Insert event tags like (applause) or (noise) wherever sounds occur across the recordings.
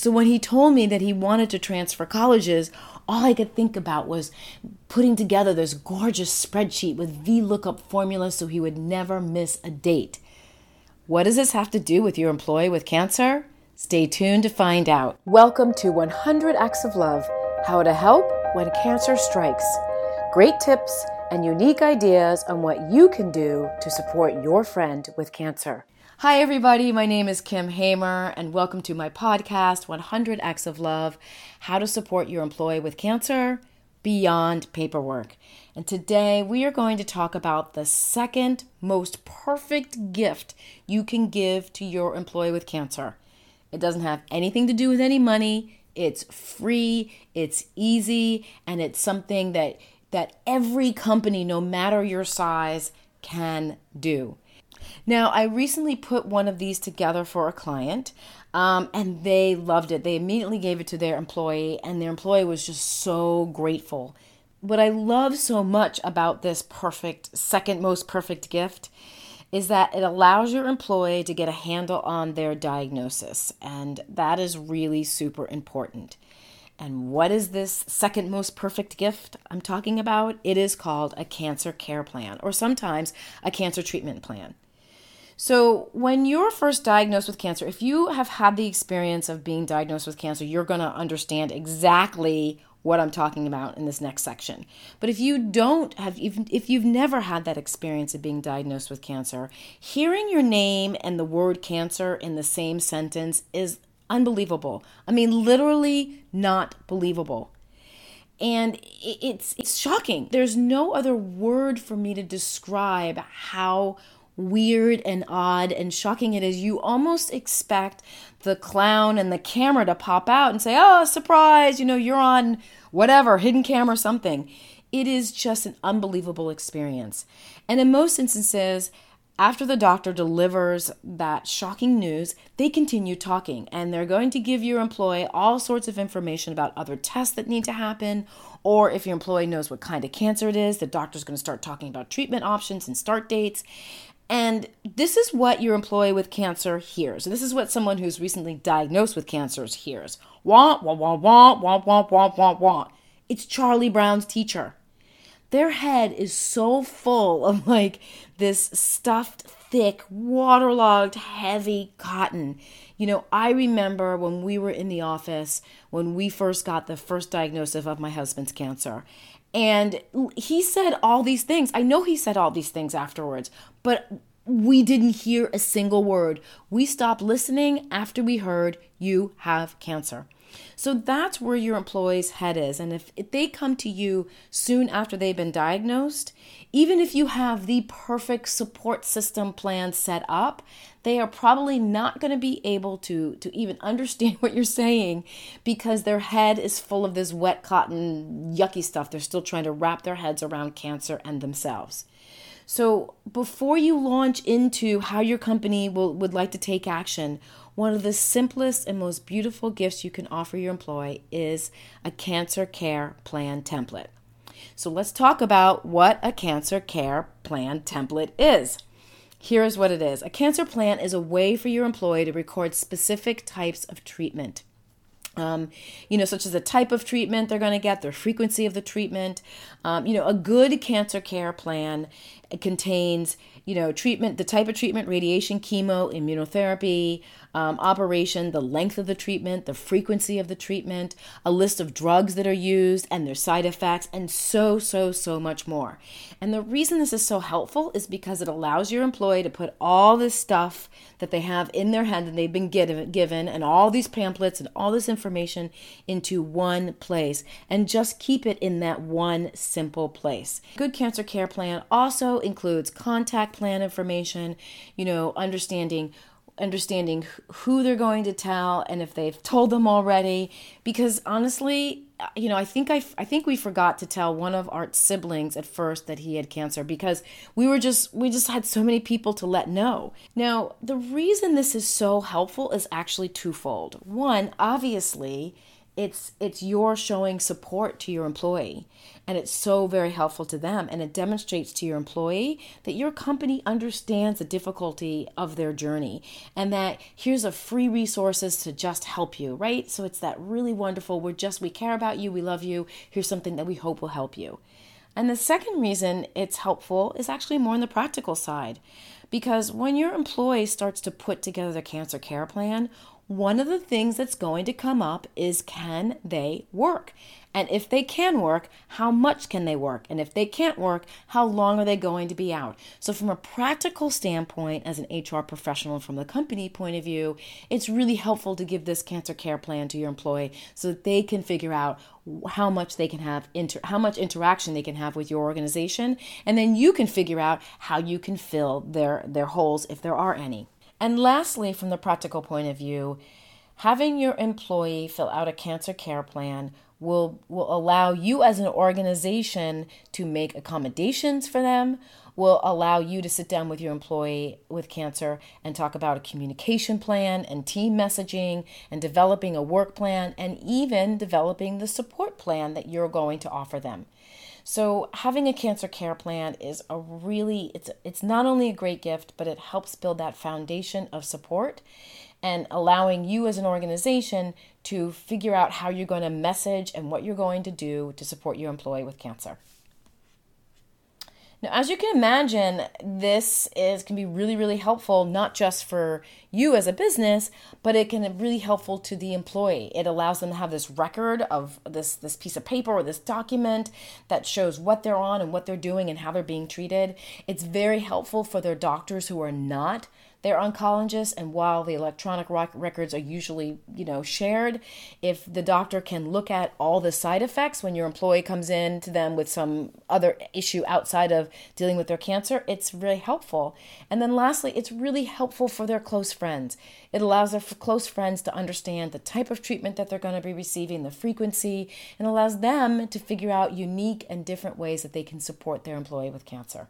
So when he told me that he wanted to transfer colleges, all I could think about was putting together this gorgeous spreadsheet with VLOOKUP formulas so he would never miss a date. What does this have to do with your employee with cancer? Stay tuned to find out. Welcome to 100 Acts of Love How to Help When Cancer Strikes. Great tips and unique ideas on what you can do to support your friend with cancer. Hi, everybody. My name is Kim Hamer, and welcome to my podcast, 100 Acts of Love How to Support Your Employee with Cancer Beyond Paperwork. And today we are going to talk about the second most perfect gift you can give to your employee with cancer. It doesn't have anything to do with any money, it's free, it's easy, and it's something that, that every company, no matter your size, can do. Now, I recently put one of these together for a client, um, and they loved it. They immediately gave it to their employee, and their employee was just so grateful. What I love so much about this perfect, second most perfect gift is that it allows your employee to get a handle on their diagnosis, and that is really super important. And what is this second most perfect gift I'm talking about? It is called a cancer care plan, or sometimes a cancer treatment plan. So, when you're first diagnosed with cancer, if you have had the experience of being diagnosed with cancer, you're going to understand exactly what I'm talking about in this next section. But if you don't have, if you've never had that experience of being diagnosed with cancer, hearing your name and the word cancer in the same sentence is unbelievable. I mean, literally not believable. And it's it's shocking. There's no other word for me to describe how weird and odd and shocking it is, you almost expect the clown and the camera to pop out and say, Oh, surprise, you know, you're on whatever, hidden camera, something. It is just an unbelievable experience. And in most instances, after the doctor delivers that shocking news, they continue talking and they're going to give your employee all sorts of information about other tests that need to happen. Or if your employee knows what kind of cancer it is, the doctor's going to start talking about treatment options and start dates. And this is what your employee with cancer hears. And this is what someone who's recently diagnosed with cancer hears. Wah, wah, wah, wah, wah, wah, wah, wah, wah. It's Charlie Brown's teacher. Their head is so full of like this stuffed, thick, waterlogged, heavy cotton. You know, I remember when we were in the office when we first got the first diagnosis of my husband's cancer. And he said all these things. I know he said all these things afterwards, but we didn't hear a single word. We stopped listening after we heard you have cancer. So that's where your employee's head is. And if, if they come to you soon after they've been diagnosed, even if you have the perfect support system plan set up, they are probably not going to be able to, to even (laughs) understand what you're saying because their head is full of this wet cotton, yucky stuff. They're still trying to wrap their heads around cancer and themselves. So, before you launch into how your company will, would like to take action, one of the simplest and most beautiful gifts you can offer your employee is a cancer care plan template. So let's talk about what a cancer care plan template is. Here's what it is a cancer plan is a way for your employee to record specific types of treatment. Um, you know, such as the type of treatment they're going to get, the frequency of the treatment. Um, you know, a good cancer care plan contains, you know, treatment, the type of treatment, radiation, chemo, immunotherapy, um, operation, the length of the treatment, the frequency of the treatment, a list of drugs that are used and their side effects, and so, so, so much more. And the reason this is so helpful is because it allows your employee to put all this stuff that they have in their head that they've been given and all these pamphlets and all this information into one place and just keep it in that one simple place. Good cancer care plan also includes contact plan information, you know, understanding understanding who they're going to tell and if they've told them already. Because honestly uh, you know i think I, I think we forgot to tell one of art's siblings at first that he had cancer because we were just we just had so many people to let know. Now the reason this is so helpful is actually twofold. One obviously it's it's your showing support to your employee and it's so very helpful to them. And it demonstrates to your employee that your company understands the difficulty of their journey and that here's a free resources to just help you right? So it's that really wonderful we're just we care about you we love you here's something that we hope will help you. And the second reason it's helpful is actually more on the practical side because when your employee starts to put together their cancer care plan one of the things that's going to come up is can they work? And if they can work, how much can they work? And if they can't work, how long are they going to be out? So, from a practical standpoint, as an HR professional from the company point of view, it's really helpful to give this cancer care plan to your employee so that they can figure out how much they can have inter- how much interaction they can have with your organization and then you can figure out how you can fill their their holes if there are any and lastly, from the practical point of view, having your employee fill out a cancer care plan will will allow you as an organization to make accommodations for them will allow you to sit down with your employee with cancer and talk about a communication plan and team messaging and developing a work plan and even developing the support plan that you're going to offer them. So having a cancer care plan is a really it's it's not only a great gift, but it helps build that foundation of support and allowing you as an organization to figure out how you're going to message and what you're going to do to support your employee with cancer. Now, as you can imagine, this is can be really, really helpful not just for you as a business, but it can be really helpful to the employee. It allows them to have this record of this this piece of paper or this document that shows what they're on and what they're doing and how they're being treated. It's very helpful for their doctors who are not they're oncologists and while the electronic records are usually you know shared if the doctor can look at all the side effects when your employee comes in to them with some other issue outside of dealing with their cancer it's really helpful. And then lastly it's really helpful for their close friends. It allows their close friends to understand the type of treatment that they're going to be receiving the frequency and allows them to figure out unique and different ways that they can support their employee with cancer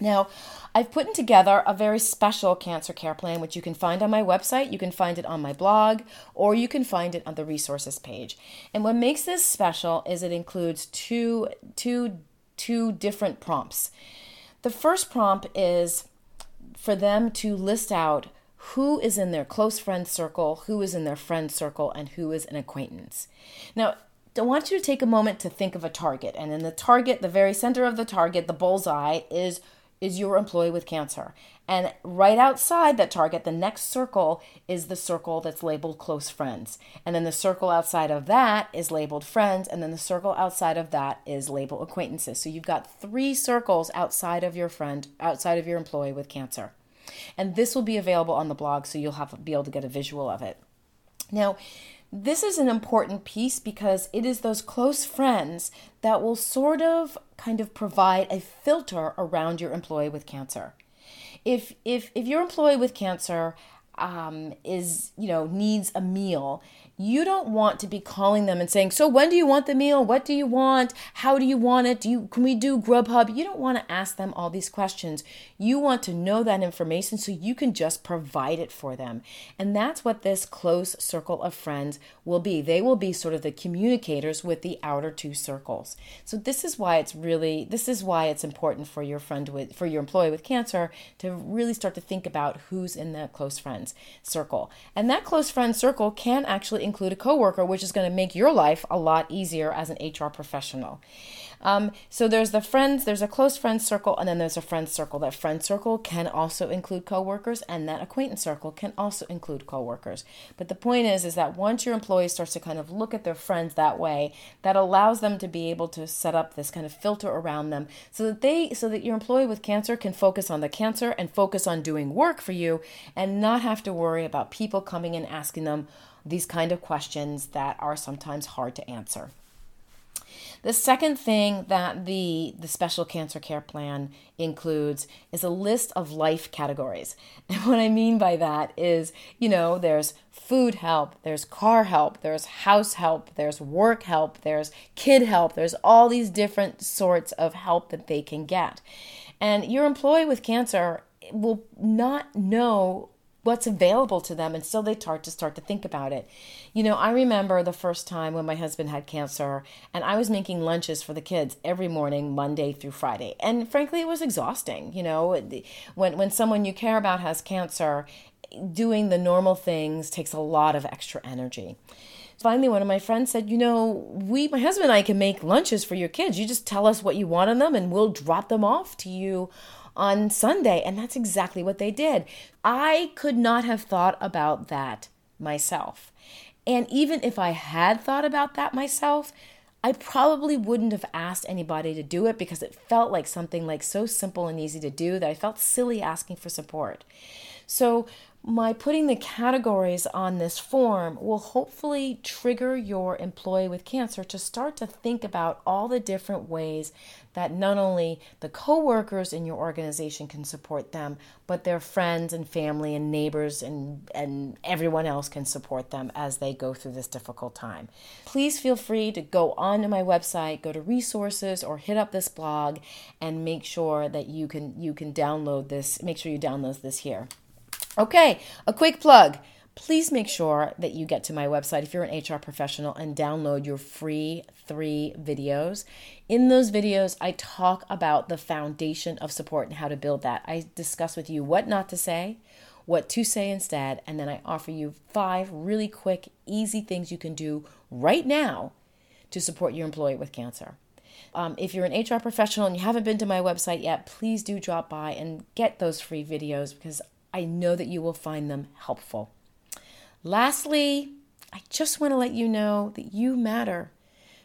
now, I've put together a very special cancer care plan, which you can find on my website. You can find it on my blog, or you can find it on the resources page. And what makes this special is it includes two, two, two different prompts. The first prompt is for them to list out who is in their close friend circle, who is in their friend circle, and who is an acquaintance. Now, I want you to take a moment to think of a target. And in the target, the very center of the target, the bullseye, is is your employee with cancer. And right outside that target, the next circle is the circle that's labeled close friends. And then the circle outside of that is labeled friends. And then the circle outside of that is labeled acquaintances. So you've got three circles outside of your friend, outside of your employee with cancer. And this will be available on the blog, so you'll have be able to get a visual of it. Now, this is an important piece because it is those close friends that will sort of kind of provide a filter around your employee with cancer. If if if your employee with cancer um, is you know needs a meal you don't want to be calling them and saying, "So when do you want the meal? What do you want? How do you want it? Do you can we do Grubhub?" You don't want to ask them all these questions. You want to know that information so you can just provide it for them. And that's what this close circle of friends will be. They will be sort of the communicators with the outer two circles. So this is why it's really this is why it's important for your friend with for your employee with cancer to really start to think about who's in that close friends circle. And that close friend circle can actually include a coworker, which is going to make your life a lot easier as an HR professional. Um, so there's the friends, there's a close friend circle, and then there's a friend circle. That friend circle can also include coworkers, and that acquaintance circle can also include coworkers. But the point is, is that once your employee starts to kind of look at their friends that way, that allows them to be able to set up this kind of filter around them, so that they, so that your employee with cancer can focus on the cancer and focus on doing work for you, and not have to worry about people coming and asking them these kind of questions that are sometimes hard to answer. The second thing that the, the special cancer care plan includes is a list of life categories. (laughs) And what I mean by that is, you know, there's food help, there's car help, there's house help, there's work help, there's kid help, there's all these different sorts of help that they can get. And your employee with cancer will not know what's available to them and so they start to start to think about it. You know i remember the first time when my husband had cancer and i was making lunches for the kids every morning monday through friday. And frankly it was exhausting you know? When when someone you care about has cancer doing the normal things takes a lot of extra energy. Finally one of my friends said you know we my husband and i can make lunches for your kids. You just tell us what you want on them and we'll drop them off to you on Sunday. And that's exactly what they did. I could not have thought about that myself. And even if I had thought about that myself, I probably wouldn't have asked anybody to do it because it felt like something like so simple and easy to do that I felt silly asking for support. So my putting the categories on this form will hopefully trigger your employee with cancer to start to think about all the different ways that not only the coworkers in your organization can support them, but their friends and family and neighbors and, and everyone else can support them as they go through this difficult time. Please feel free to go on to my website, go to resources or hit up this blog and make sure that you can you can download this, make sure you download this here. Okay, a quick plug. Please make sure that you get to my website if you're an HR professional and download your free three videos. In those videos, I talk about the foundation of support and how to build that. I discuss with you what not to say, what to say instead, and then I offer you five really quick, easy things you can do right now to support your employee with cancer. Um, if you're an HR professional and you haven't been to my website yet, please do drop by and get those free videos because I know that you will find them helpful. Lastly, I just want to let you know that you matter.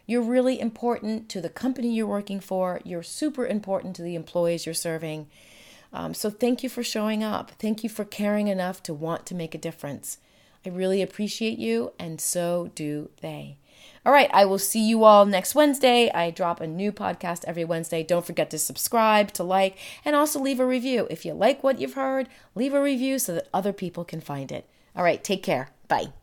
You're really important to the company you're working for. You're super important to the employees you're serving. Um, so thank you for showing up. Thank you for caring enough to want to make a difference. I really appreciate you, and so do they. All right, I will see you all next Wednesday. I drop a new podcast every Wednesday. Don't forget to subscribe, to like, and also leave a review. If you like what you've heard, leave a review so that other people can find it. All right, take care. Bye.